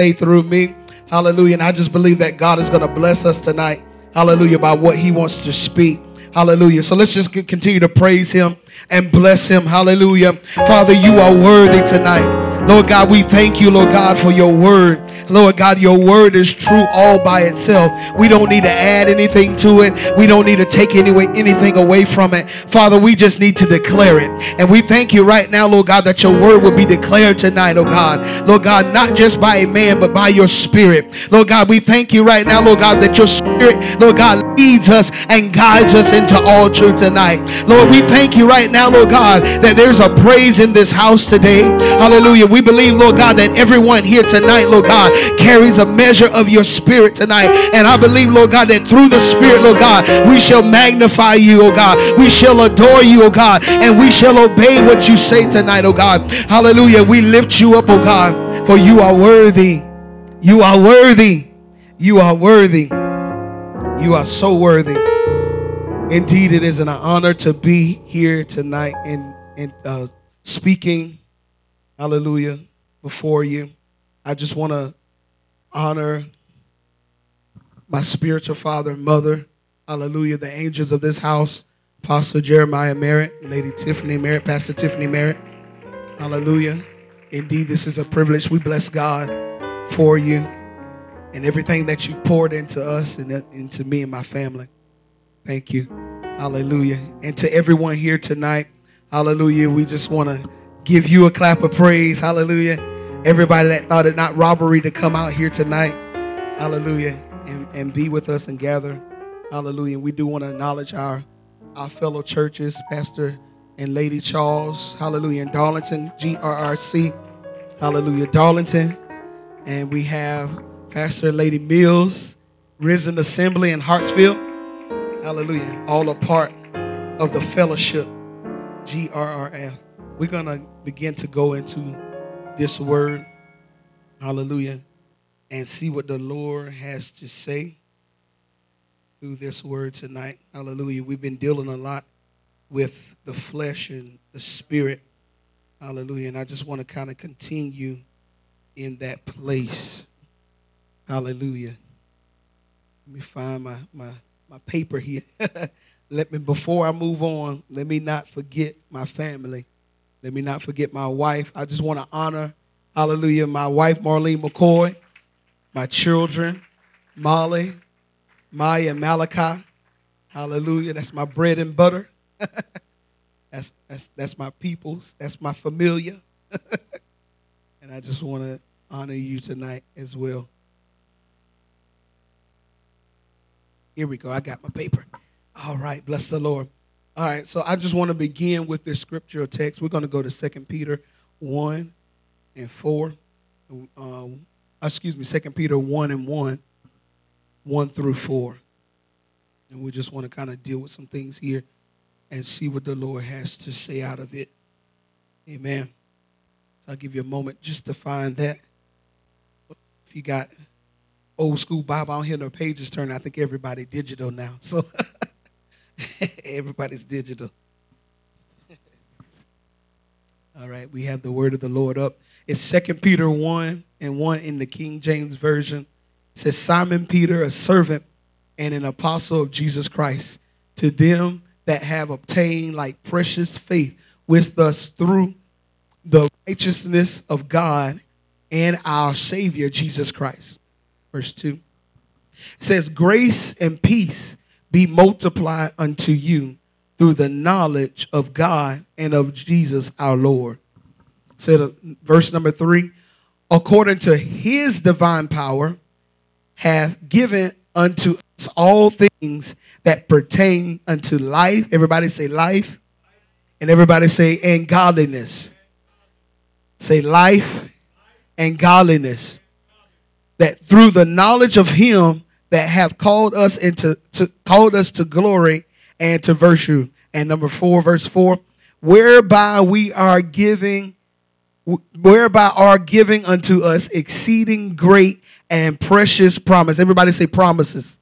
say through me. Hallelujah. And I just believe that God is going to bless us tonight. Hallelujah. By what he wants to speak. Hallelujah. So let's just continue to praise him and bless him. Hallelujah. Father, you are worthy tonight. Lord God, we thank you, Lord God, for your word. Lord God, your word is true all by itself. We don't need to add anything to it. We don't need to take any, anything away from it. Father, we just need to declare it. And we thank you right now, Lord God, that your word will be declared tonight, oh God. Lord God, not just by a man, but by your spirit. Lord God, we thank you right now, Lord God, that your spirit, Lord God, leads us and guides us into all truth tonight. Lord, we thank you right now, Lord God, that there's a praise in this house today. Hallelujah. We believe, Lord God, that everyone here tonight, Lord God, carries a measure of your spirit tonight. And I believe, Lord God, that through the spirit, Lord God, we shall magnify you, oh God. We shall adore you, oh God, and we shall obey what you say tonight, oh God. Hallelujah. We lift you up, oh God, for you are worthy. You are worthy. You are worthy. You are so worthy. Indeed, it is an honor to be here tonight and, uh, speaking, hallelujah, before you. I just want to honor my spiritual father and mother, hallelujah, the angels of this house, Pastor Jeremiah Merritt, Lady Tiffany Merritt, Pastor Tiffany Merritt, hallelujah. Indeed, this is a privilege. We bless God for you and everything that you've poured into us and into me and my family. Thank you. Hallelujah. And to everyone here tonight, hallelujah, we just want to give you a clap of praise. Hallelujah. Everybody that thought it not robbery to come out here tonight, hallelujah, and, and be with us and gather. Hallelujah. And we do want to acknowledge our, our fellow churches, Pastor and Lady Charles, hallelujah, in Darlington, GRRC, hallelujah, Darlington. And we have Pastor and Lady Mills, Risen Assembly in Hartsville. Hallelujah. All a part of the fellowship, GRRF. We're going to begin to go into this word. Hallelujah. And see what the Lord has to say through this word tonight. Hallelujah. We've been dealing a lot with the flesh and the spirit. Hallelujah. And I just want to kind of continue in that place. Hallelujah. Let me find my, my, my paper here. let me, before I move on, let me not forget my family. Let me not forget my wife. I just want to honor, hallelujah, my wife, Marlene McKoy, my children, Molly, Maya, Malachi. Hallelujah. That's my bread and butter. that's, that's, that's my peoples. That's my familia. and I just want to honor you tonight as well. Here we go. I got my paper. All right. Bless the Lord. All right. So I just want to begin with this scriptural text. We're going to go to 2 Peter 1 and 4. Um, excuse me, 2 Peter 1 and 1, 1 through 4. And we just want to kind of deal with some things here and see what the Lord has to say out of it. Amen. So I'll give you a moment just to find that. If you got old school Bible. I don't hear no pages turn. I think everybody digital now. So everybody's digital. All right, we have the word of the Lord up. It's Second Peter 1 and 1 in the King James Version. It says, Simon Peter, a servant and an apostle of Jesus Christ, to them that have obtained like precious faith with us through the righteousness of God and our Savior Jesus Christ verse 2. It says, Grace and peace be multiplied unto you through the knowledge of God and of Jesus our Lord. Said verse number three, according to his divine power, hath given unto us all things that pertain unto life. Everybody say life. And everybody say and godliness. Say life and godliness that through the knowledge of him that have called us into to, called us to glory and to virtue. And number four, verse four, whereby we are giving, whereby are giving unto us exceeding great and precious promise. Everybody say promises.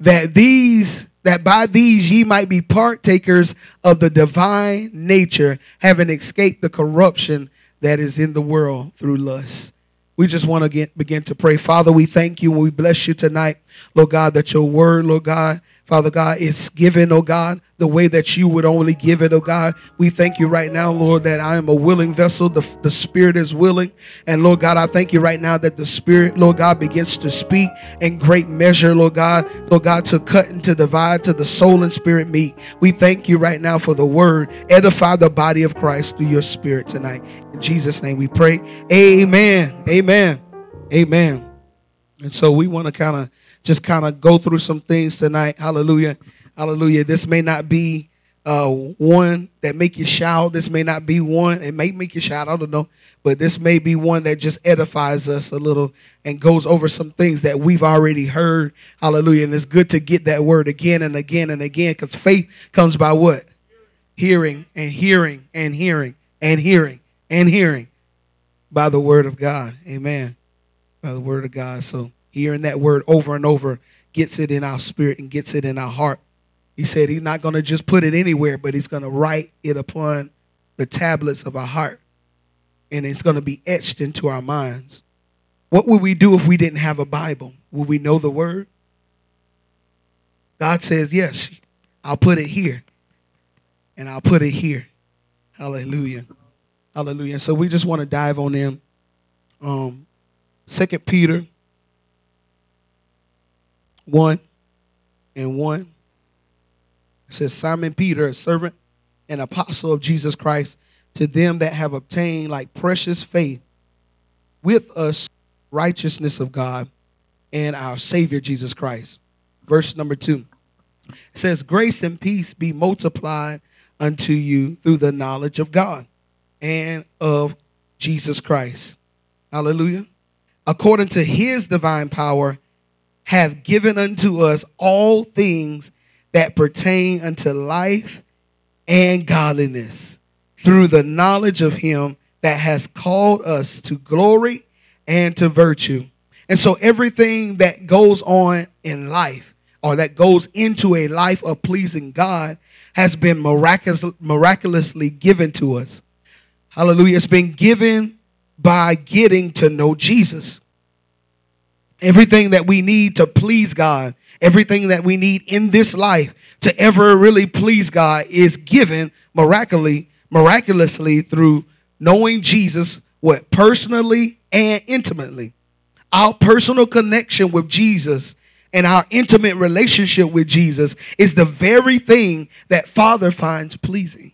That these that by these ye might be partakers of the divine nature, having escaped the corruption that is in the world through lust. We just want to get, begin to pray. Father, we thank you and we bless you tonight, Lord God, that your word, Lord God, Father God, is given, oh God, the way that you would only give it, oh God. We thank you right now, Lord, that I am a willing vessel. The, the Spirit is willing. And Lord God, I thank you right now that the Spirit, Lord God, begins to speak in great measure, Lord God, Lord God, to cut and to divide to the soul and spirit meet. We thank you right now for the word. Edify the body of Christ through your spirit tonight. In Jesus' name we pray. Amen. Amen. Amen. And so we want to kind of just kind of go through some things tonight. Hallelujah. Hallelujah. This may not be uh, one that make you shout. This may not be one. It may make you shout. I don't know. But this may be one that just edifies us a little and goes over some things that we've already heard. Hallelujah. And it's good to get that word again and again and again because faith comes by what? Hearing and hearing and hearing and hearing and hearing by the word of God. Amen. By the word of God. So hearing that word over and over gets it in our spirit and gets it in our heart. He said he's not going to just put it anywhere, but he's going to write it upon the tablets of our heart. And it's going to be etched into our minds. What would we do if we didn't have a Bible? Would we know the word? God says, Yes, I'll put it here. And I'll put it here. Hallelujah. Hallelujah. So we just want to dive on in. Um, Second Peter 1 and 1. It says, Simon Peter, a servant and apostle of Jesus Christ, to them that have obtained like precious faith with us righteousness of God and our Savior Jesus Christ. Verse number 2. It says, Grace and peace be multiplied unto you through the knowledge of God and of Jesus Christ. Hallelujah. According to his divine power, have given unto us all things that pertain unto life and godliness through the knowledge of him that has called us to glory and to virtue. And so everything that goes on in life or that goes into a life of pleasing God has been miraculous, miraculously given to us. Hallelujah. It's been given by getting to know Jesus. Everything that we need to please God, everything that we need in this life to ever really please God is given miraculously, miraculously through knowing Jesus, what personally and intimately. Our personal connection with Jesus and our intimate relationship with Jesus is the very thing that Father finds pleasing.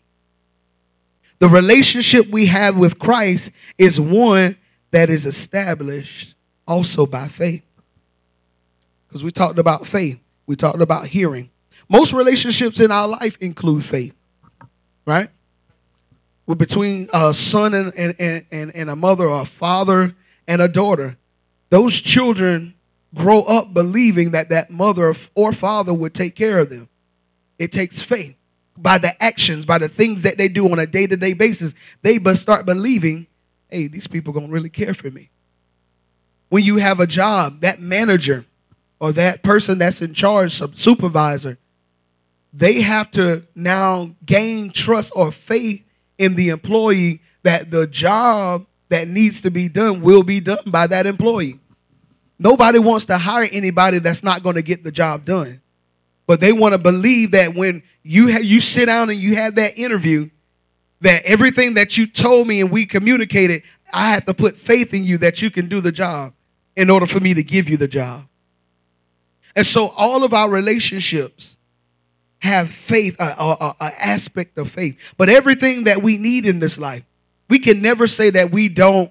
The relationship we have with Christ is one that is established also by faith. Because we talked about faith, we talked about hearing. Most relationships in our life include faith, right? We're between a son and, and, and, and a mother, or a father and a daughter. Those children grow up believing that that mother or father would take care of them. It takes faith by the actions, by the things that they do on a day to day basis. They but start believing, hey, these people gonna really care for me when you have a job, that manager or that person that's in charge, some supervisor, they have to now gain trust or faith in the employee that the job that needs to be done will be done by that employee. Nobody wants to hire anybody that's not going to get the job done. But they want to believe that when you ha- you sit down and you have that interview, that everything that you told me and we communicated, I have to put faith in you that you can do the job in order for me to give you the job. And so all of our relationships have faith, an aspect of faith. But everything that we need in this life, we can never say that we don't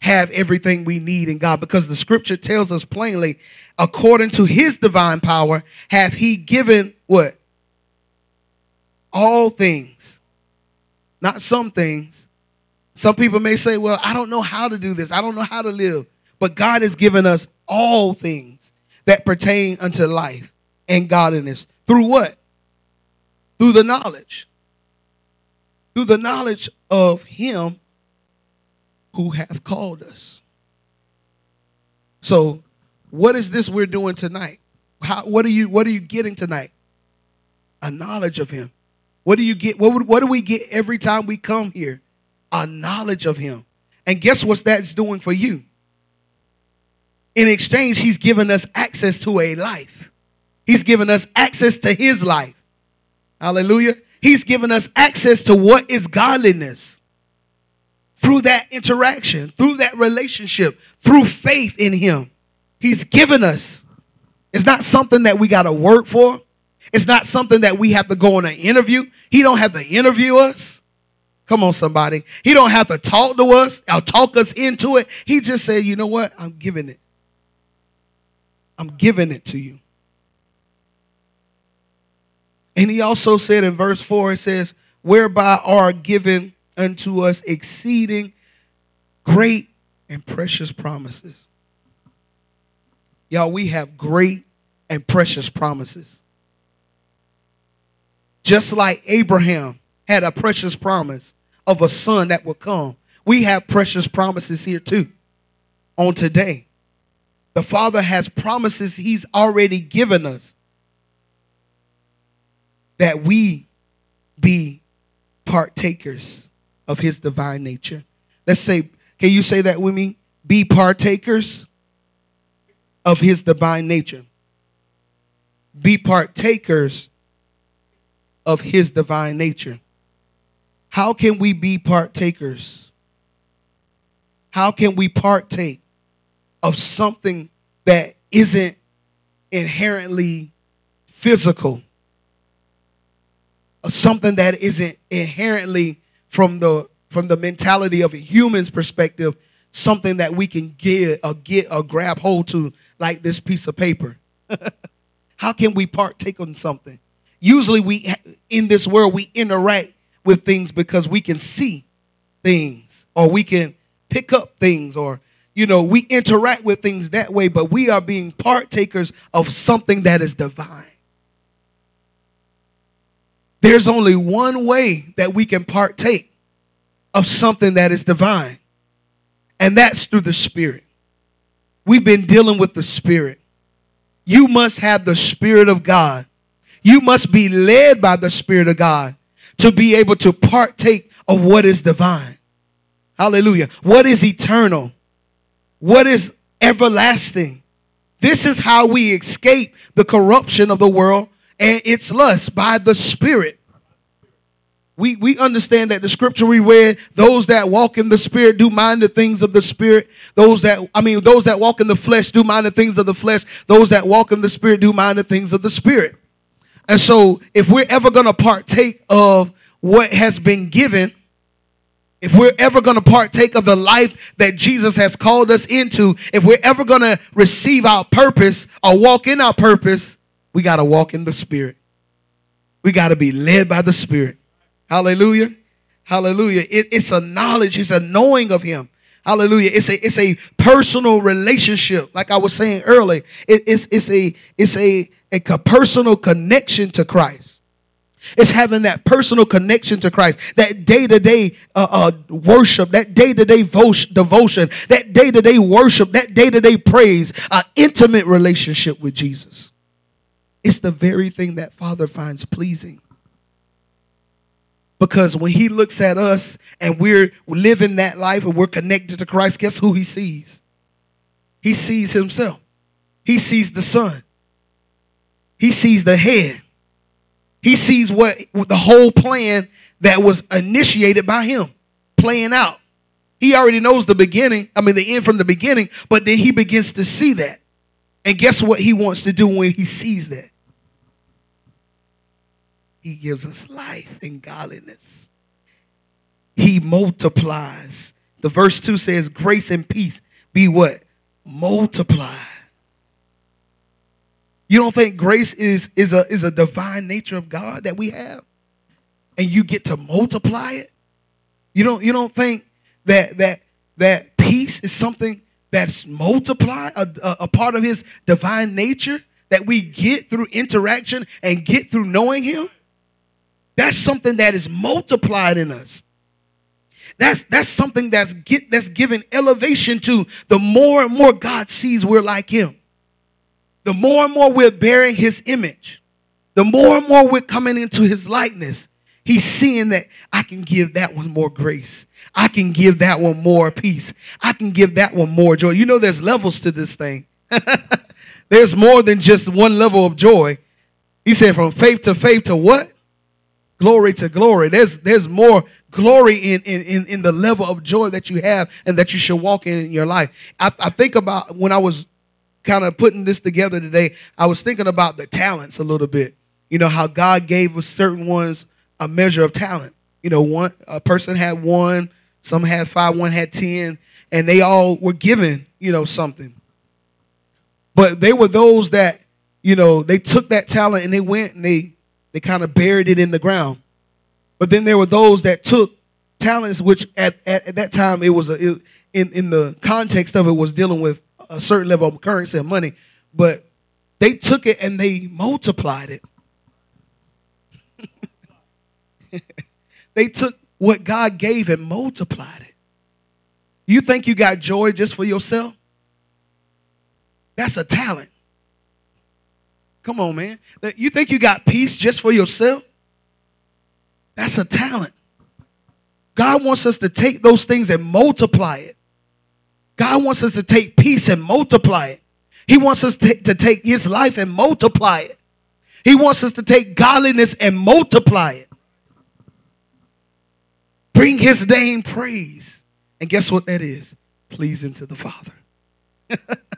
have everything we need in God because the scripture tells us plainly, according to his divine power, have he given what? All things. Not some things. Some people may say, well, I don't know how to do this. I don't know how to live. But God has given us all things that pertain unto life and godliness. Through what? Through the knowledge. Through the knowledge of Him who have called us. So, what is this we're doing tonight? How, what are you What are you getting tonight? A knowledge of Him. What do you get? What, what do we get every time we come here? A knowledge of Him. And guess what that's doing for you? In exchange, he's given us access to a life. He's given us access to his life. Hallelujah. He's given us access to what is godliness through that interaction, through that relationship, through faith in him. He's given us. It's not something that we got to work for. It's not something that we have to go on an interview. He don't have to interview us. Come on, somebody. He don't have to talk to us or talk us into it. He just said, you know what? I'm giving it. I'm giving it to you. And he also said in verse 4, it says, whereby are given unto us exceeding great and precious promises. Y'all, we have great and precious promises. Just like Abraham had a precious promise of a son that would come, we have precious promises here too on today. The Father has promises He's already given us that we be partakers of His divine nature. Let's say, can you say that with me? Be partakers of His divine nature. Be partakers of His divine nature. How can we be partakers? How can we partake of something that isn't inherently physical, of something that isn't inherently from the from the mentality of a human's perspective, something that we can get or get or grab hold to, like this piece of paper. How can we partake on something? Usually, we in this world we interact with things because we can see things or we can pick up things or you know, we interact with things that way, but we are being partakers of something that is divine. There's only one way that we can partake of something that is divine, and that's through the Spirit. We've been dealing with the Spirit. You must have the Spirit of God. You must be led by the Spirit of God to be able to partake of what is divine. Hallelujah. What is eternal? What is everlasting. This is how we escape the corruption of the world and its lust by the Spirit. We, we understand that the scripture we read, those that walk in the spirit do mind the things of the spirit. Those that, I mean, those that walk in the flesh do mind the things of the flesh. Those that walk in the spirit do mind the things of the spirit. And so if we're ever going to partake of what has been given, if we're ever going to partake of the life that Jesus has called us into, if we're ever going to receive our purpose or walk in our purpose, we got to walk in the Spirit. We got to be led by the Spirit. Hallelujah. Hallelujah. It, it's a knowledge, it's a knowing of Him. Hallelujah. It's a it's a personal relationship. Like I was saying earlier, it, it's it's a it's a, a personal connection to Christ. It's having that personal connection to Christ, that day to day worship, that day to day devotion, that day to day worship, that day to day praise, an intimate relationship with Jesus. It's the very thing that Father finds pleasing. Because when He looks at us and we're living that life and we're connected to Christ, guess who He sees? He sees Himself, He sees the Son, He sees the head. He sees what, the whole plan that was initiated by him playing out. He already knows the beginning, I mean, the end from the beginning, but then he begins to see that. And guess what he wants to do when he sees that? He gives us life and godliness. He multiplies. The verse 2 says, Grace and peace be what? Multiplied. You don't think grace is, is, a, is a divine nature of God that we have? And you get to multiply it? You don't, you don't think that, that, that peace is something that's multiplied, a, a, a part of his divine nature that we get through interaction and get through knowing him? That's something that is multiplied in us. That's that's something that's get that's given elevation to the more and more God sees we're like him the more and more we're bearing his image, the more and more we're coming into his likeness, he's seeing that I can give that one more grace. I can give that one more peace. I can give that one more joy. You know, there's levels to this thing. There's more than just one level of joy. He said, from faith to faith to what? Glory to glory. There's there's more glory in, in, in, the level of joy that you have and that you should walk in, in your life. I, I think about when I was kind of putting this together today, I was thinking about the talents a little bit. You know, how God gave certain ones a measure of talent. You know, one a person had one, some had five, one had ten, and they all were given, you know, something. But they were those that, you know, they took that talent and they went and they they kind of buried it in the ground. But then there were those that took talents, which at, at, at that time it was a, it, in in the context of it was dealing with a certain level of currency and money, but they took it and they multiplied it. they took what God gave and multiplied it. You think you got joy just for yourself? That's a talent. Come on, man. You think you got peace just for yourself? That's a talent. God wants us to take those things and multiply it. God wants us to take peace and multiply it. He wants us to, to take his life and multiply it. He wants us to take godliness and multiply it. Bring his name praise. And guess what that is? Pleasing to the Father.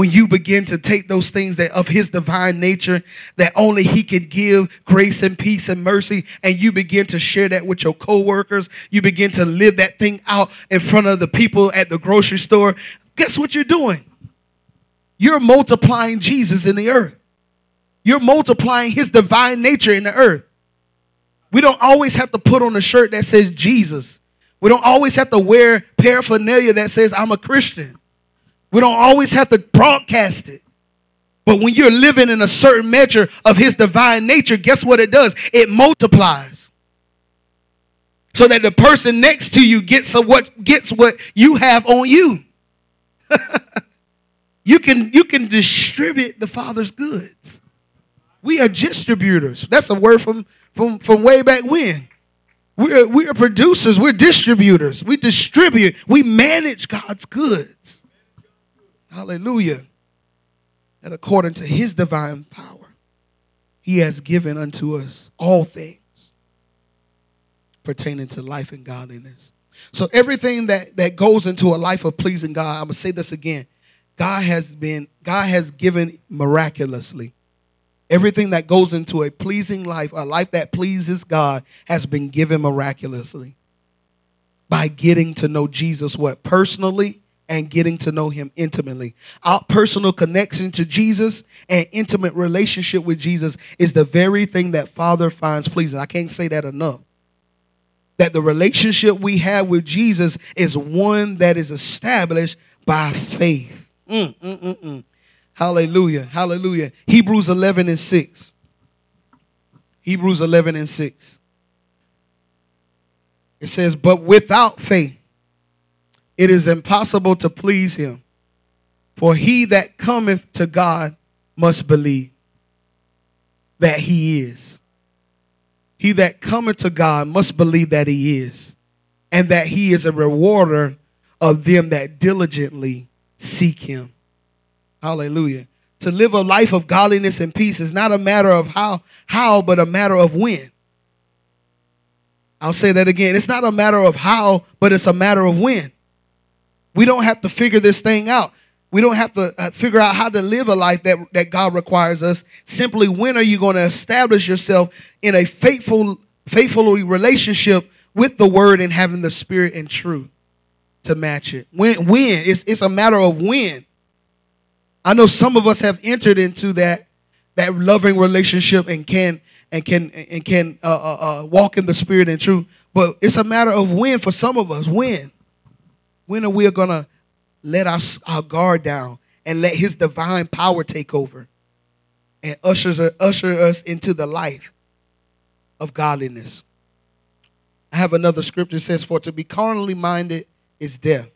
when you begin to take those things that of his divine nature that only he can give grace and peace and mercy and you begin to share that with your coworkers you begin to live that thing out in front of the people at the grocery store guess what you're doing? You're multiplying jesus in the earth. You're multiplying his divine nature in the earth. We don't always have to put on a shirt that says jesus. We don't always have to wear paraphernalia that says i'm a christian we don't always have to broadcast it. But when you're living in a certain measure of his divine nature, guess what it does? It multiplies. So that the person next to you gets what gets what you have on you. you can you can distribute the father's goods. We are distributors. That's a word from from from way back when. We're, we are producers, we're distributors. We distribute, we manage God's goods. Hallelujah. And according to his divine power, he has given unto us all things pertaining to life and godliness. So everything that, that goes into a life of pleasing God, I'm gonna say this again. God has been, God has given miraculously. Everything that goes into a pleasing life, a life that pleases God, has been given miraculously by getting to know Jesus what personally and getting to know him intimately. Our personal connection to Jesus and intimate relationship with Jesus is the very thing that Father finds pleasing. I can't say that enough. That the relationship we have with Jesus is one that is established by faith. Mm, mm, mm, mm. Hallelujah. Hallelujah. Hebrews 11 and 6. Hebrews 11 and 6. It says, But without faith, it is impossible to please him. For he that cometh to God must believe that he is. He that cometh to God must believe that he is, and that he is a rewarder of them that diligently seek him. Hallelujah. To live a life of godliness and peace is not a matter of how, how, but a matter of when. I'll say that again. It's not a matter of how, but it's a matter of when. We don't have to figure this thing out. We don't have to uh, figure out how to live a life that, that God requires us. Simply, when are you going to establish yourself in a faithful, faithful relationship with the Word and having the Spirit and truth to match it? When? When? It's, it's a matter of when. I know some of us have entered into that that loving relationship and can and can and can uh, uh, uh, walk in the Spirit and truth. But it's a matter of when for some of us. When? When are we going to let our, our guard down and let his divine power take over and ushers, usher us into the life of godliness? I have another scripture that says, For to be carnally minded is death,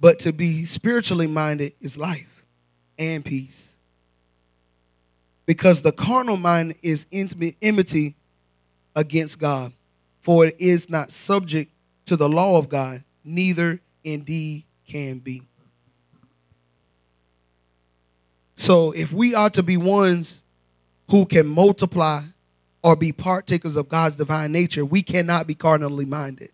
but to be spiritually minded is life and peace. Because the carnal mind is enmity against God, for it is not subject to the law of God, neither indeed can be. So if we are to be ones who can multiply or be partakers of God's divine nature, we cannot be carnally minded.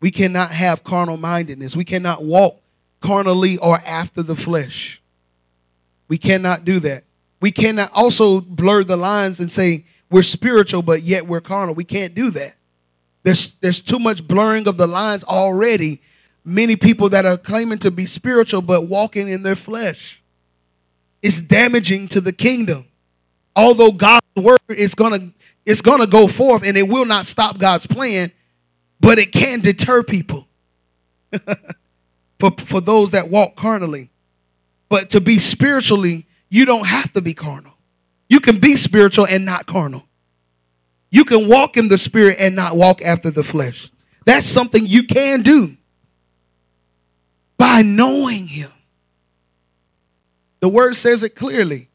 We cannot have carnal mindedness. We cannot walk carnally or after the flesh. We cannot do that. We cannot also blur the lines and say we're spiritual, but yet we're carnal. We can't do that. There's, there's too much blurring of the lines already. Many people that are claiming to be spiritual but walking in their flesh. It's damaging to the kingdom. Although God's word is gonna it's gonna go forth and it will not stop God's plan, but it can deter people for, for those that walk carnally. But to be spiritually, you don't have to be carnal. You can be spiritual and not carnal. You can walk in the spirit and not walk after the flesh. That's something you can do by knowing him. The word says it clearly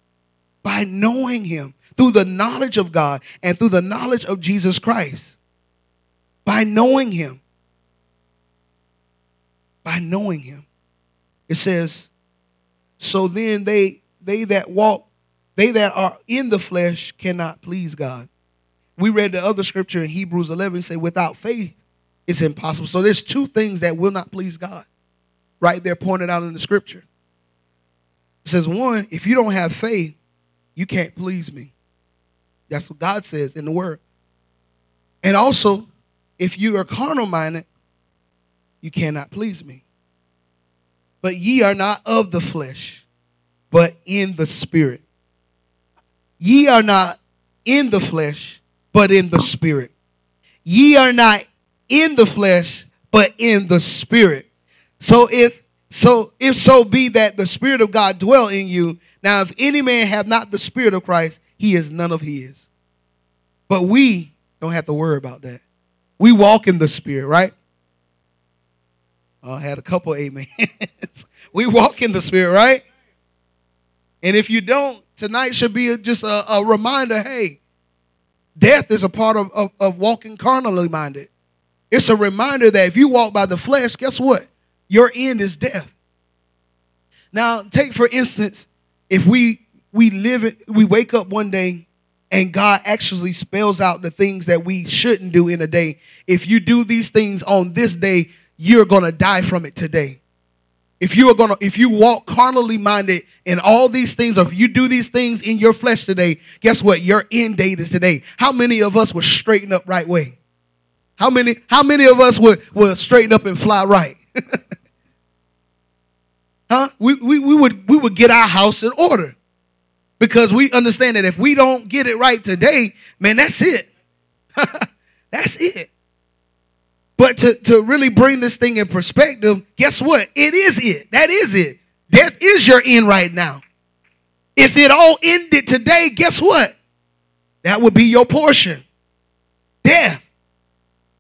by knowing him through the knowledge of God and through the knowledge of Jesus Christ. By knowing him. By knowing him. It says, so then they they that walk, they that are in the flesh cannot please God. We read the other scripture in Hebrews 11 say, without faith, it's impossible. So there's two things that will not please God. Right there pointed out in the scripture. It says, one, if you don't have faith, you can't please me. That's what God says in the word. And also, if you are carnal minded, you cannot please me. But ye are not of the flesh, but in the spirit. Ye are not in the flesh, but in the spirit. Ye are not in the flesh, but in the spirit. So if so if so be that the spirit of God dwell in you, now if any man have not the spirit of Christ, he is none of his. But we don't have to worry about that. We walk in the spirit, right? Oh, I had a couple amens. we walk in the spirit, right? And if you don't, tonight should be just a, a reminder hey, death is a part of, of, of walking carnally minded. It's a reminder that if you walk by the flesh, guess what? your end is death. Now, take for instance, if we we live it, we wake up one day and God actually spells out the things that we shouldn't do in a day. If you do these things on this day, you're gonna die from it today. If you are gonna, if you walk carnally minded in all these things, or if you do these things in your flesh today, guess what? Your end date is today. How many of us would straighten up right way? How many, how many of us would, would straighten up and fly right? huh? We, we, we, would, we would get our house in order because we understand that if we don't get it right today, man, that's it. that's it. But to, to really bring this thing in perspective, guess what? It is it. That is it. Death is your end right now. If it all ended today, guess what? That would be your portion. Death.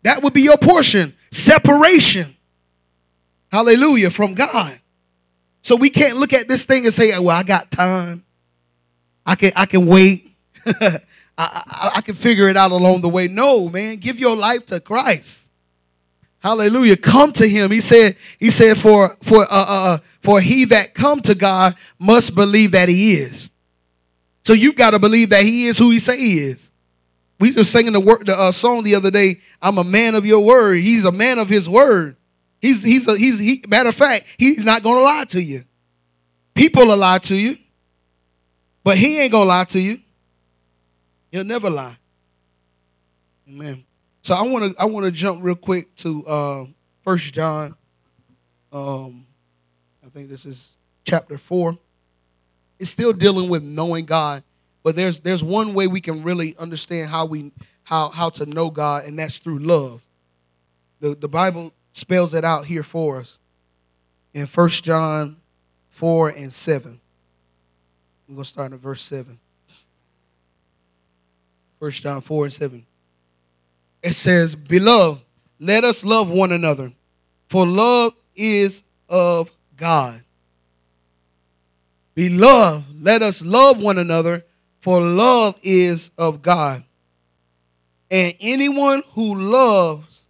That would be your portion. Separation. Hallelujah, from God. So we can't look at this thing and say, well, I got time. I can, I can wait. I, I, I, can figure it out along the way. No, man, give your life to Christ. Hallelujah. Come to him. He said, he said, for, for, uh, uh, uh for he that come to God must believe that he is. So you've got to believe that he is who he say he is. We were singing the, word, the uh, song the other day. I'm a man of your word. He's a man of his word. He's he's a, he's he, matter of fact, he's not going to lie to you. People will lie to you, but he ain't gonna lie to you. He'll never lie. Amen. So I want to I want to jump real quick to uh, First John. Um, I think this is chapter four. It's still dealing with knowing God, but there's there's one way we can really understand how we how how to know God, and that's through love. The the Bible spells it out here for us in 1 John 4 and 7. We're to start in verse 7. 1 John 4 and 7. It says, Beloved, let us love one another, for love is of God. Beloved, let us love one another, for love is of God. And anyone who loves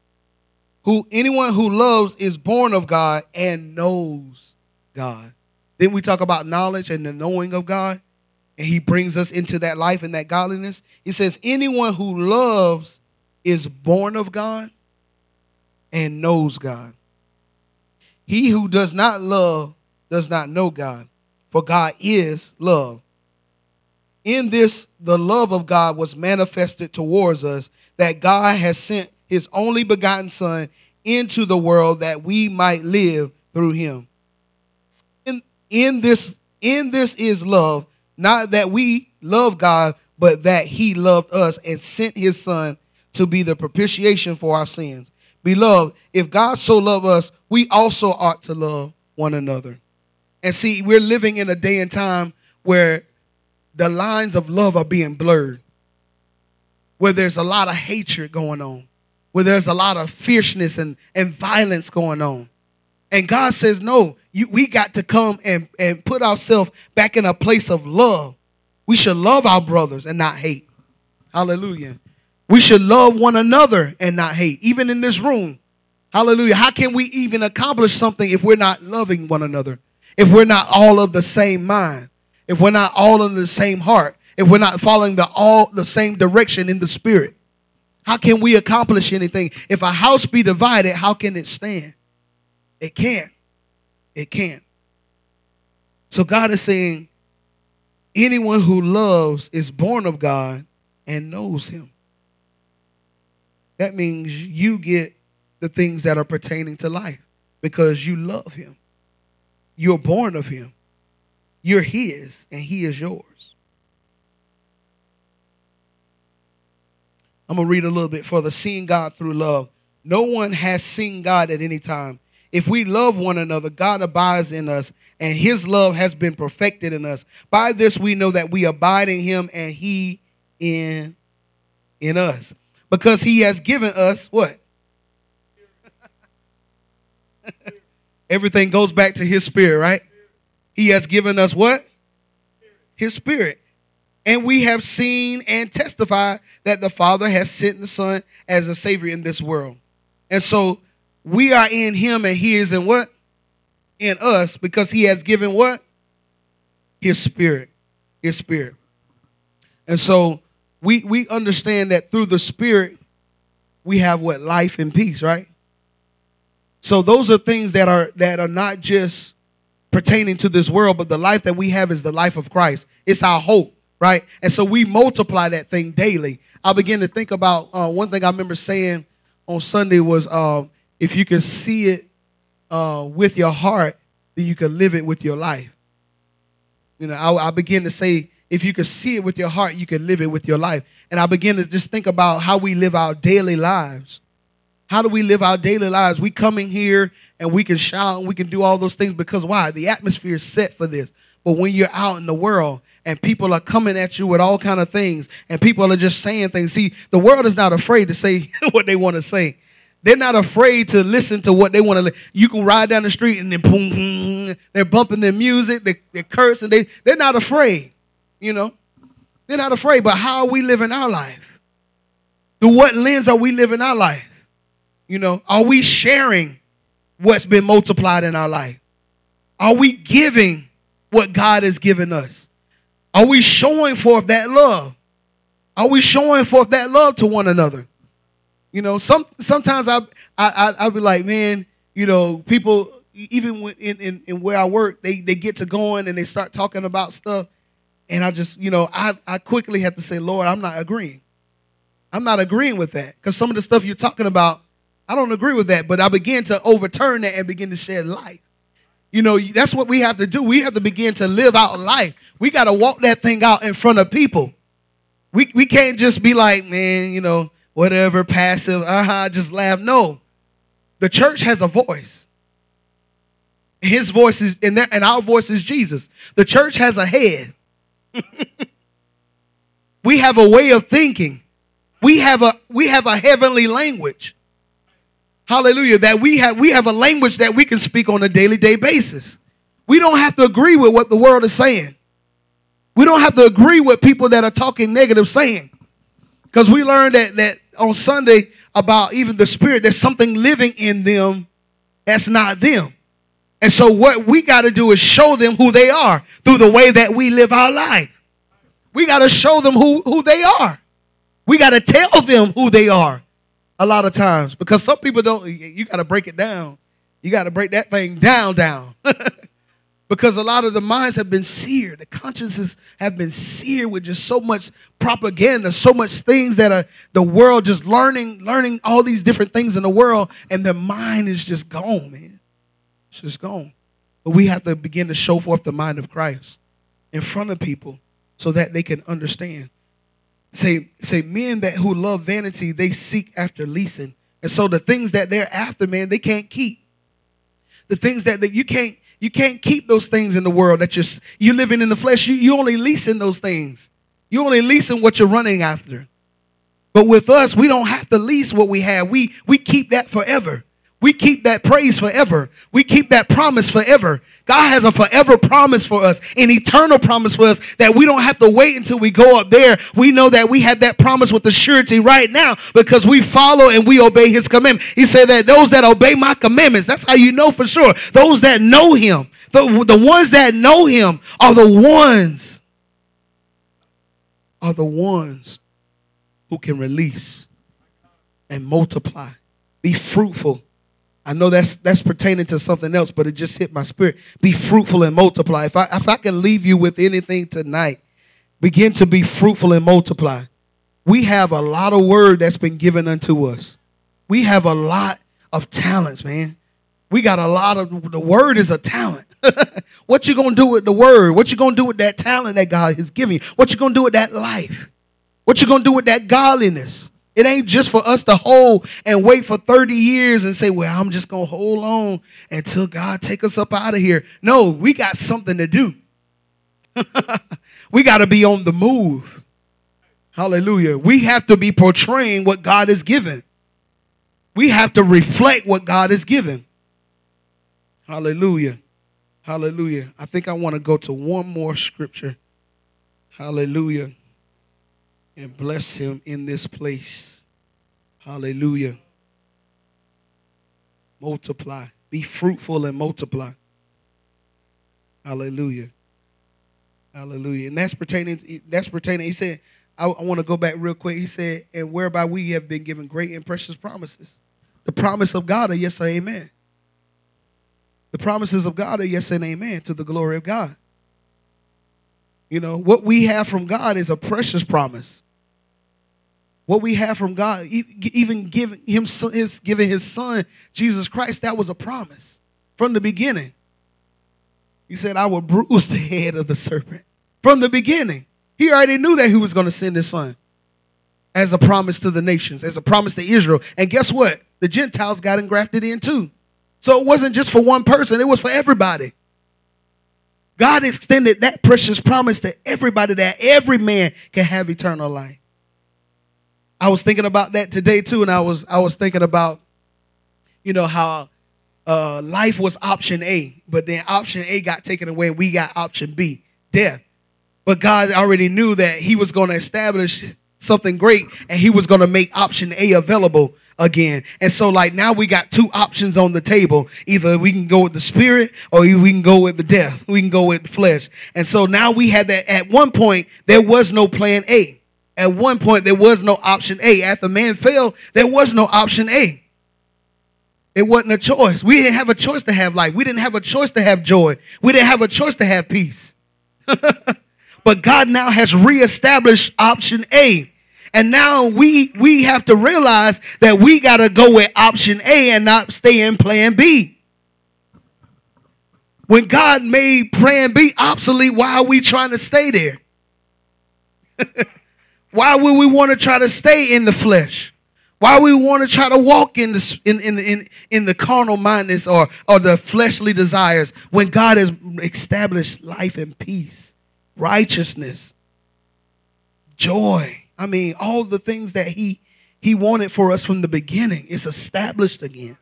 who anyone who loves is born of God and knows God. Then we talk about knowledge and the knowing of God, and He brings us into that life and that godliness. He says, Anyone who loves is born of God and knows God. He who does not love does not know God, for God is love. In this, the love of God was manifested towards us, that God has sent his only begotten Son into the world that we might live through him. In, in this, in this is love, not that we love God, but that he loved us and sent his Son to be the propitiation for our sins. Beloved, if God so loved us, we also ought to love one another. And see, we're living in a day and time where the lines of love are being blurred, where there's a lot of hatred going on, where there's a lot of fierceness and, and violence going on. And God says, no, you, we got to come and, and put ourselves back in a place of love. We should love our brothers and not hate. Hallelujah. We should love one another and not hate, even in this room. Hallelujah. How can we even accomplish something if we're not loving one another? If we're not all of the same mind? If we're not all in the same heart? If we're not following the all the same direction in the spirit? How can we accomplish anything? If a house be divided, how can it stand? It can't. It can't. So God is saying, anyone who loves is born of God and knows him that means you get the things that are pertaining to life because you love him. You're born of him. You're his and he is yours. I'm going to read a little bit further. Seeing God through love. No one has seen God at any time. If we love one another, God abides in us, and his love has been perfected in us. By this we know that we abide in him and he in in us because he has given us what? Everything goes back to his spirit, right? He has given us what? His spirit. And we have seen and testified that the Father has sent the Son as a Savior in this world. And so we are in Him and He is in what? In us because He has given what? His Spirit. His Spirit. And so we we understand that through the spirit we have what? Life and peace right? So those are things that are that are not just pertaining to this world but the life that we have is the life of christ. It's our hope right? And so we multiply that thing daily. I begin to think about uh, one thing i remember saying on sunday was uh, if you can see it uh, with your heart then you can live it with your life. You know i, I begin to say if you could see it with your heart, you can live it with your life. And I begin to just think about how we live our daily lives. How do we live our daily lives? We come in here and we can shout and we can do all those things because why? The atmosphere is set for this. But when you're out in the world and people are coming at you with all kind of things and people are just saying things, see, the world is not afraid to say what they want to say. They're not afraid to listen to what they want to. You can ride down the street and then boom, boom they're bumping their music, they, they're cursing. They, they're not afraid. You know, they're not afraid. But how are we living our life? Through what lens are we living our life? You know, are we sharing what's been multiplied in our life? Are we giving what God has given us? Are we showing forth that love? Are we showing forth that love to one another? You know, some sometimes I I I be like, man, you know, people even in, in, in where I work, they they get to going and they start talking about stuff, and I just, you know, I, I quickly had to say, Lord, I'm not agreeing. I'm not agreeing with that. Because some of the stuff you're talking about, I don't agree with that. But I began to overturn that and begin to shed light. You know, that's what we have to do. We have to begin to live out life. We got to walk that thing out in front of people. We, we can't just be like, man, you know, whatever, passive, uh-huh, just laugh. No. The church has a voice. His voice is, and, that, and our voice is Jesus. The church has a head. we have a way of thinking. We have a we have a heavenly language. Hallelujah. That we have we have a language that we can speak on a daily day basis. We don't have to agree with what the world is saying. We don't have to agree with people that are talking negative saying. Because we learned that that on Sunday about even the spirit, there's something living in them that's not them. And so what we got to do is show them who they are through the way that we live our life. We got to show them who, who they are. We got to tell them who they are a lot of times because some people don't, you got to break it down. You got to break that thing down, down. because a lot of the minds have been seared the consciences have been seared with just so much propaganda so much things that are the world just learning learning all these different things in the world and their mind is just gone man just gone but we have to begin to show forth the mind of christ in front of people so that they can understand say say men that who love vanity they seek after leasing and so the things that they're after man they can't keep the things that, that you can't you can't keep those things in the world that you're you living in the flesh. You, you only leasing those things. You only leasing what you're running after. But with us, we don't have to lease what we have. We we keep that forever. We keep that praise forever. We keep that promise forever. God has a forever promise for us, an eternal promise for us that we don't have to wait until we go up there. We know that we have that promise with the surety right now because we follow and we obey his commandment. He said that those that obey my commandments, that's how you know for sure. Those that know him, the, the ones that know him are the ones, are the ones who can release and multiply, be fruitful I know that's that's pertaining to something else, but it just hit my spirit. Be fruitful and multiply. If I if I can leave you with anything tonight, begin to be fruitful and multiply. We have a lot of word that's been given unto us. We have a lot of talents, man. We got a lot of the word is a talent. what you gonna do with the word? What you gonna do with that talent that God has given you? What you gonna do with that life? What you gonna do with that godliness? It ain't just for us to hold and wait for 30 years and say, well, I'm just going to hold on until God take us up out of here. No, we got something to do. we got to be on the move. Hallelujah. We have to be portraying what God has given. We have to reflect what God has given. Hallelujah. Hallelujah. I think I want to go to one more scripture. Hallelujah and bless him in this place. Hallelujah. Multiply. Be fruitful and multiply. Hallelujah. Hallelujah. And that's pertaining, that's pertaining. He said, I, I want to go back real quick. He said, and whereby we have been given great and precious promises. The promise of God are yes or amen. The promises of God are yes and amen to the glory of God. You know, what we have from God is a precious promise. What we have from God, even giving him his giving his son Jesus Christ, that was a promise from the beginning. He said, I will bruise the head of the serpent. From the beginning. He already knew that he was going to send his son as a promise to the nations, as a promise to Israel. And guess what? The Gentiles got engrafted in too. So it wasn't just for one person, it was for everybody. God extended that precious promise to everybody that every man can have eternal life. I was thinking about that today too, and I was I was thinking about, you know, how uh, life was option A, but then option A got taken away, and we got option B, death. But God already knew that He was going to establish something great, and He was going to make option A available again. And so, like now, we got two options on the table. Either we can go with the spirit, or we can go with the death. We can go with the flesh. And so now we had that. At one point, there was no plan A. At one point, there was no option A. After man fell, there was no option A. It wasn't a choice. We didn't have a choice to have life. We didn't have a choice to have joy. We didn't have a choice to have peace. but God now has reestablished option A. And now we we have to realize that we got to go with option A and not stay in plan B. When God made plan B obsolete, why are we trying to stay there? Why would we want to try to stay in the flesh? Why would we want to try to walk in the in, in, in, in the carnal mindness or, or the fleshly desires when God has established life and peace, righteousness, joy. I mean, all the things that He He wanted for us from the beginning. It's established again.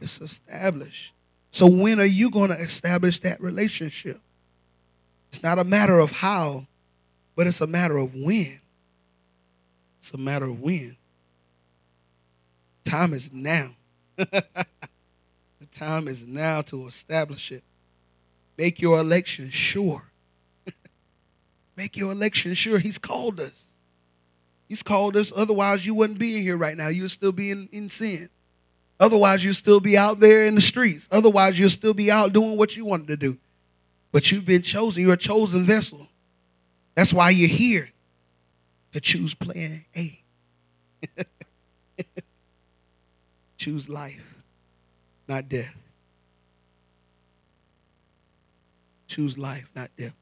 It's established. So when are you going to establish that relationship? It's not a matter of how, but it's a matter of when. It's a matter of when. Time is now. the time is now to establish it. Make your election sure. Make your election sure. He's called us. He's called us. Otherwise, you wouldn't be in here right now. You'd still be in, in sin. Otherwise, you'll still be out there in the streets. Otherwise, you'll still be out doing what you wanted to do. But you've been chosen. You're a chosen vessel. That's why you're here to choose plan A. choose life, not death. Choose life, not death.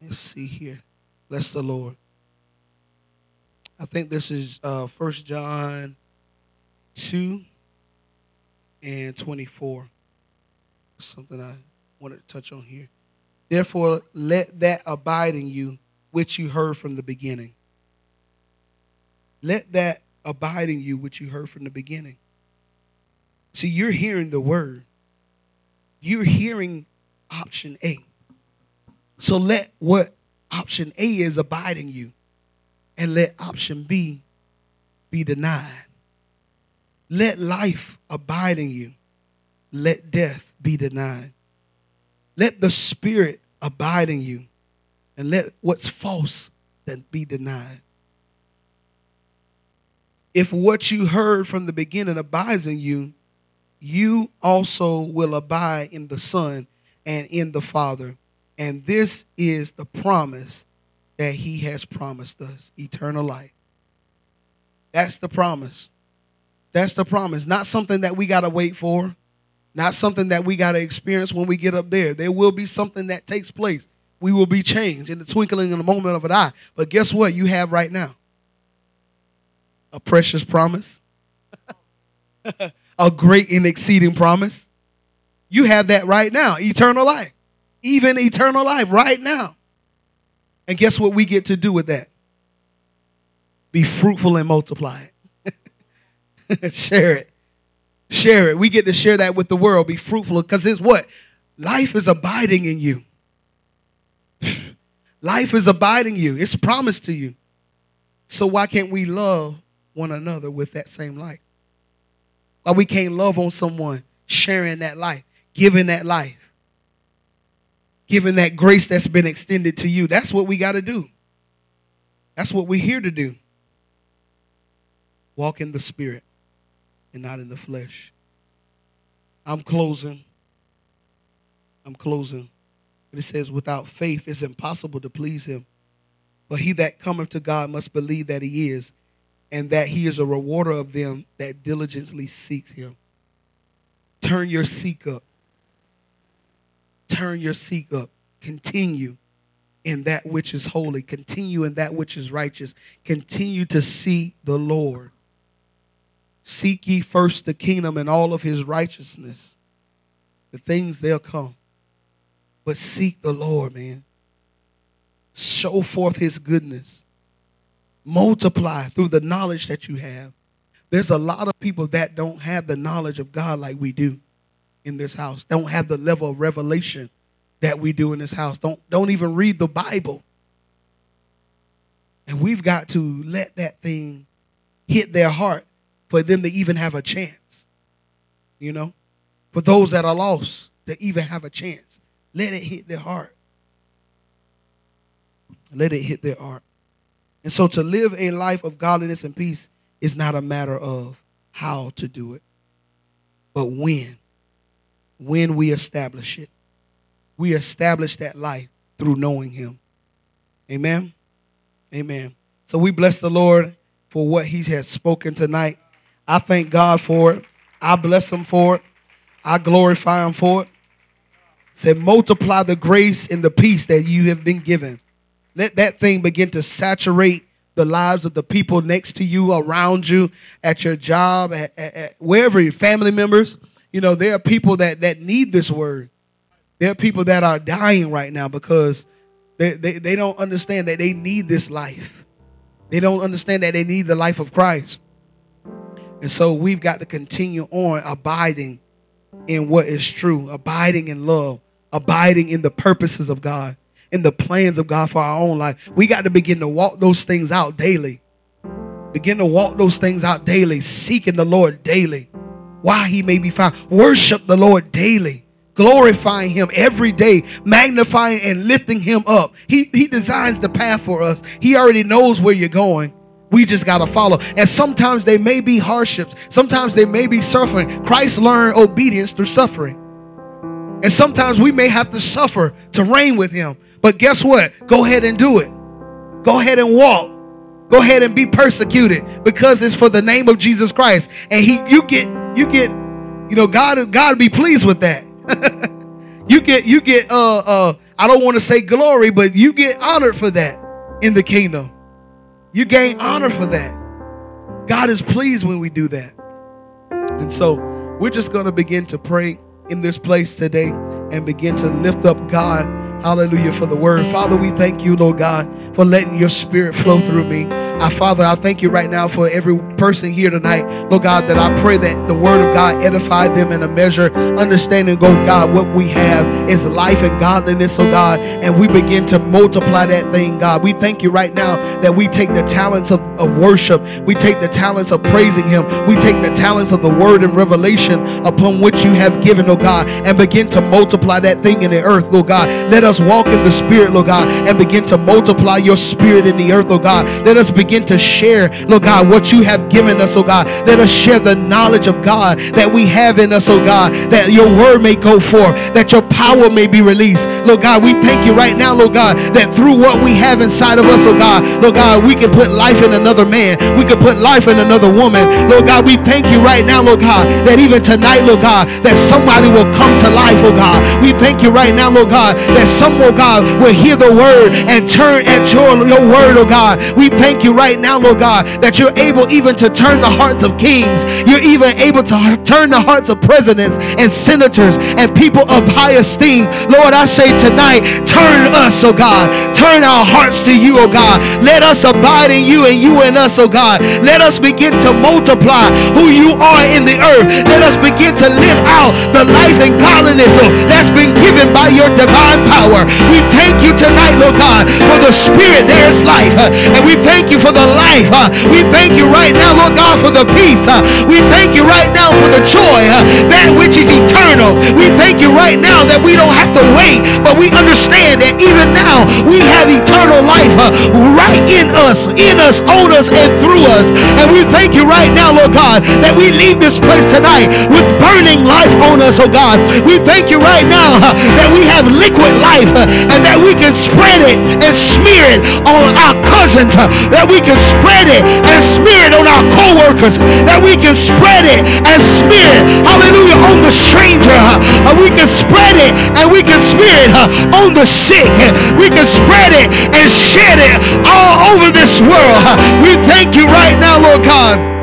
Let's see here. Bless the Lord. I think this is uh, 1 John 2 and 24. Something I wanted to touch on here. Therefore, let that abide in you which you heard from the beginning. Let that abide in you which you heard from the beginning. See, you're hearing the word. You're hearing option A. So let what option A is abide in you and let option B be denied. Let life abide in you. Let death be denied. Let the spirit abide in you and let what's false then be denied. If what you heard from the beginning abides in you, you also will abide in the Son and in the Father. And this is the promise that He has promised us eternal life. That's the promise. That's the promise. Not something that we got to wait for, not something that we got to experience when we get up there. There will be something that takes place. We will be changed in the twinkling in the moment of an eye. But guess what you have right now? A precious promise. a great and exceeding promise. You have that right now, eternal life. Even eternal life right now. And guess what we get to do with that? Be fruitful and multiply it. share it. Share it. We get to share that with the world. Be fruitful because it's what? Life is abiding in you. Life is abiding you. It's promised to you. So why can't we love one another with that same life? Why we can't love on someone sharing that life, giving that life, giving that grace that's been extended to you. That's what we got to do. That's what we're here to do. Walk in the spirit and not in the flesh. I'm closing. I'm closing. But it says, without faith, it's impossible to please him. But he that cometh to God must believe that he is, and that he is a rewarder of them that diligently seeks him. Turn your seek up. Turn your seek up. Continue in that which is holy. Continue in that which is righteous. Continue to seek the Lord. Seek ye first the kingdom and all of his righteousness. The things they'll come. But seek the Lord, man. Show forth his goodness. Multiply through the knowledge that you have. There's a lot of people that don't have the knowledge of God like we do in this house. Don't have the level of revelation that we do in this house. Don't don't even read the Bible. And we've got to let that thing hit their heart for them to even have a chance. You know? For those that are lost to even have a chance. Let it hit their heart. Let it hit their heart. And so to live a life of godliness and peace is not a matter of how to do it, but when. When we establish it. We establish that life through knowing Him. Amen. Amen. So we bless the Lord for what He has spoken tonight. I thank God for it. I bless Him for it. I glorify Him for it. Say, multiply the grace and the peace that you have been given. Let that thing begin to saturate the lives of the people next to you, around you, at your job, at, at, at wherever your family members. You know, there are people that, that need this word. There are people that are dying right now because they, they, they don't understand that they need this life. They don't understand that they need the life of Christ. And so we've got to continue on abiding in what is true, abiding in love, abiding in the purposes of God, in the plans of God for our own life. We got to begin to walk those things out daily. Begin to walk those things out daily, seeking the Lord daily. why he may be found. Worship the Lord daily, glorifying him every day, magnifying and lifting him up. He, he designs the path for us, he already knows where you're going. We just got to follow. And sometimes they may be hardships. Sometimes they may be suffering. Christ learned obedience through suffering. And sometimes we may have to suffer to reign with him. But guess what? Go ahead and do it. Go ahead and walk. Go ahead and be persecuted because it's for the name of Jesus Christ. And he you get you get you know God God be pleased with that. you get you get uh uh I don't want to say glory, but you get honored for that in the kingdom. You gain honor for that. God is pleased when we do that. And so we're just going to begin to pray in this place today and begin to lift up God Hallelujah for the word. Father, we thank you, Lord God, for letting your spirit flow through me. Our Father, I thank you right now for every person here tonight, Lord God, that I pray that the word of God edify them in a measure, understanding, oh God, what we have is life and godliness, oh God, and we begin to multiply that thing, God. We thank you right now that we take the talents of, of worship, we take the talents of praising Him, we take the talents of the word and revelation upon which you have given, oh God, and begin to multiply that thing in the earth, oh God. Let us us walk in the Spirit, Lord God, and begin to multiply your Spirit in the earth, Lord God. Let us begin to share, Lord God, what you have given us, oh God. Let us share the knowledge of God that we have in us, oh God, that your word may go forth, that your power may be released. Lord God, we thank you right now, Lord God, that through what we have inside of us, oh God, Lord God, we can put life in another man. We can put life in another woman. Lord God, we thank you right now, Lord God, that even tonight, Lord God, that somebody will come to life, oh God. We thank you right now, Lord God, that some, oh God, will hear the word and turn at your, your word, oh God. We thank you right now, Lord God, that you're able even to turn the hearts of kings. You're even able to turn the hearts of presidents and senators and people of high esteem. Lord, I say tonight, turn us, oh God. Turn our hearts to you, oh God. Let us abide in you and you in us, oh God. Let us begin to multiply who you are in the earth. Let us begin to live out the life and godliness oh, that's been given by your divine power. We thank you tonight, Lord God, for the spirit there is life. And we thank you for the life. We thank you right now, Lord God, for the peace. We thank you right now for the joy, that which is eternal. We thank you right now that we don't have to wait, but we understand that even now we have eternal life right in us, in us, on us, and through us. And we thank you right now, Lord God, that we leave this place tonight with burning life on us, oh God. We thank you right now that we have liquid life Uh, and that we can spread it and smear it on our cousins, uh, that we can spread it and smear it on our co-workers, that we can spread it and smear it, hallelujah, on the stranger, and we can spread it and we can smear it on the sick, we can spread it and shed it all over this world. We thank you right now, Lord God.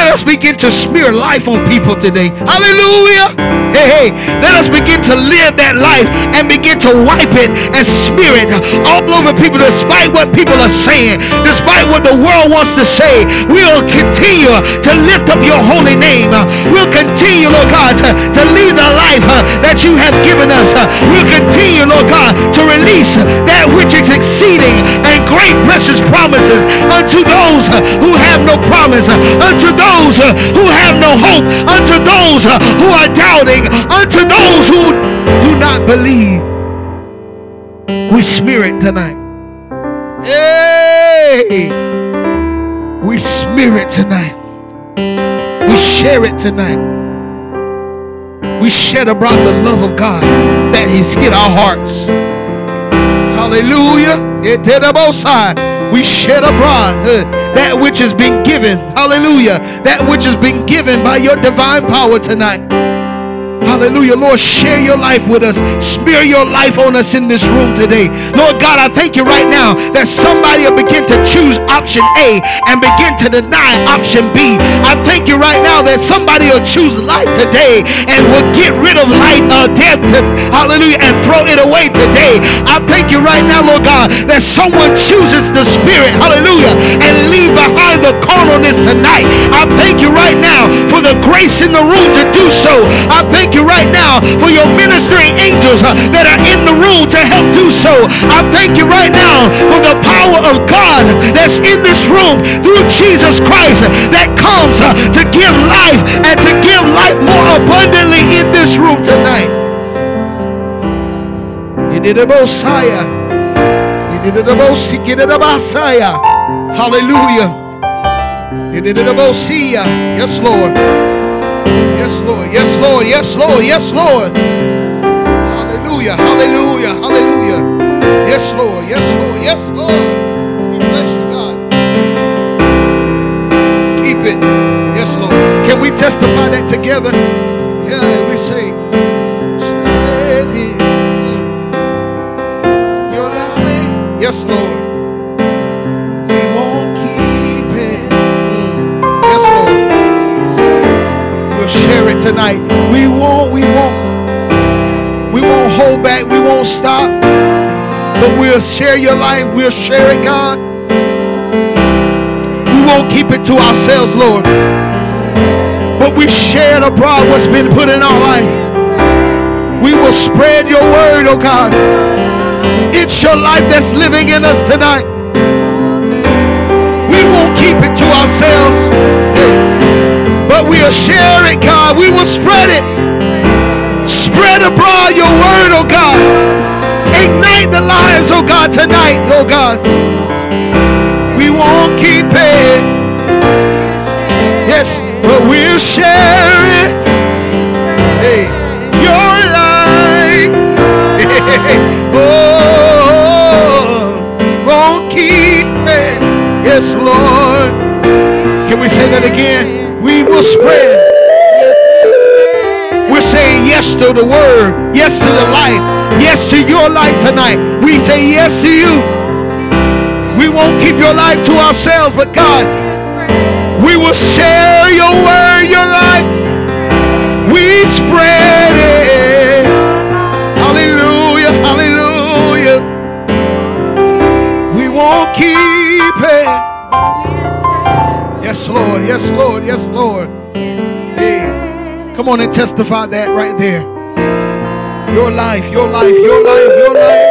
Let us begin to smear life on people today. Hallelujah. Hey, hey, let us begin to live that life and begin to wipe it and smear it all over people despite what people are saying, despite what the world wants to say. We'll continue to lift up your holy name. We'll continue, Lord God, to, to lead the life uh, that you have given us. We'll continue, Lord God, to release that which is exceeding and great precious promises unto those who have no promise, unto those uh, who have no hope, unto those uh, who are doubting, unto those who do not believe. We smear it tonight. Hey! We smear it tonight. We share it tonight. We shed abroad the love of God that has hit our hearts. Hallelujah. We shed abroad uh, that which has been given. Hallelujah. That which has been given by your divine power tonight. Hallelujah. Lord, share your life with us. Smear your life on us in this room today. Lord God, I thank you right now that somebody will begin to choose option A and begin to deny option B. I thank you right now that somebody will choose life today and will get rid of life, uh, death, to, hallelujah, and throw it away today. I thank you right now, Lord God, that someone chooses the spirit, hallelujah, and leave behind the carnalness tonight. I thank you in the room to do so. I thank you right now for your ministering angels uh, that are in the room to help do so. I thank you right now for the power of God that's in this room through Jesus Christ that comes uh, to give life and to give life more abundantly in this room tonight. Hallelujah. Yes, Lord. Yes, Lord. Yes, Lord. Yes, Lord. Yes, Lord. Hallelujah. Hallelujah. Hallelujah. Yes, Lord. Yes, Lord. Yes, Lord. We bless you, God. Keep it. Yes, Lord. Can we testify that together? Yeah, we say. Yes, Lord. It tonight. We won't, we won't. We won't hold back. We won't stop. But we'll share your life. We'll share it, God. We won't keep it to ourselves, Lord. But we share abroad what's been put in our life. We will spread your word, oh God. It's your life that's living in us tonight. We won't keep it to ourselves. But we'll share it, God. We will spread it. Spread abroad your word, oh God. Ignite the lives, oh God, tonight, oh God. We won't keep it. Yes, but we'll share it. Will spread. We're saying yes to the word, yes to the life, yes to your life tonight. We say yes to you. We won't keep your life to ourselves, but God, we will share your word, your life. We spread it. Hallelujah, hallelujah. We won't keep it. Yes, Lord, yes, Lord, yes, Lord. Come on and testify that right there. Your life, your life, your life, your life.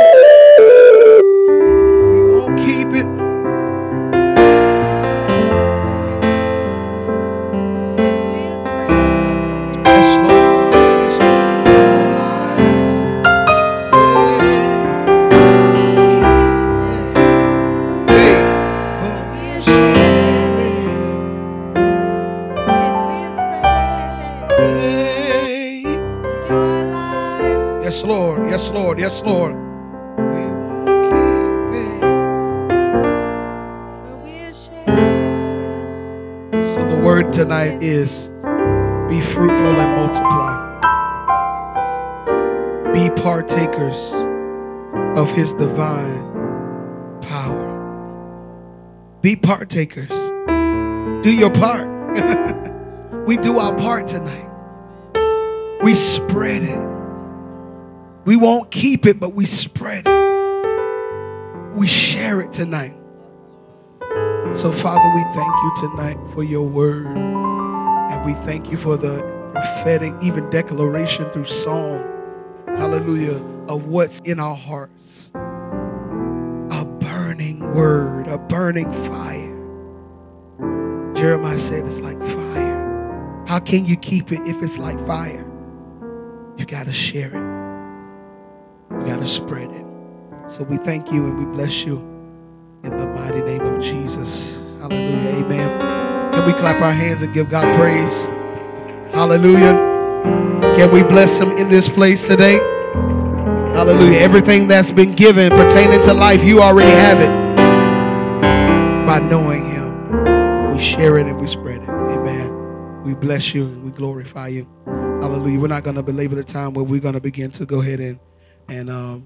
Yes, Lord. Yes, Lord. Yes, Lord. We won't keep it. So the word tonight is be fruitful and multiply. Be partakers of his divine power. Be partakers. Do your part. we do our part tonight. We spread it. We won't keep it, but we spread it. We share it tonight. So, Father, we thank you tonight for your word. And we thank you for the prophetic, even declaration through song, hallelujah, of what's in our hearts. A burning word, a burning fire. Jeremiah said it's like fire. How can you keep it if it's like fire? You got to share it, you got to spread it. So we thank you and we bless you in the mighty name of Jesus. Hallelujah. Amen. Can we clap our hands and give God praise? Hallelujah. Can we bless him in this place today? Hallelujah. Everything that's been given pertaining to life, you already have it by knowing him. We share it and we spread it. Amen. We bless you and we glorify you. Hallelujah. We're not going to belabor the time where we're going to begin to go ahead and, and um,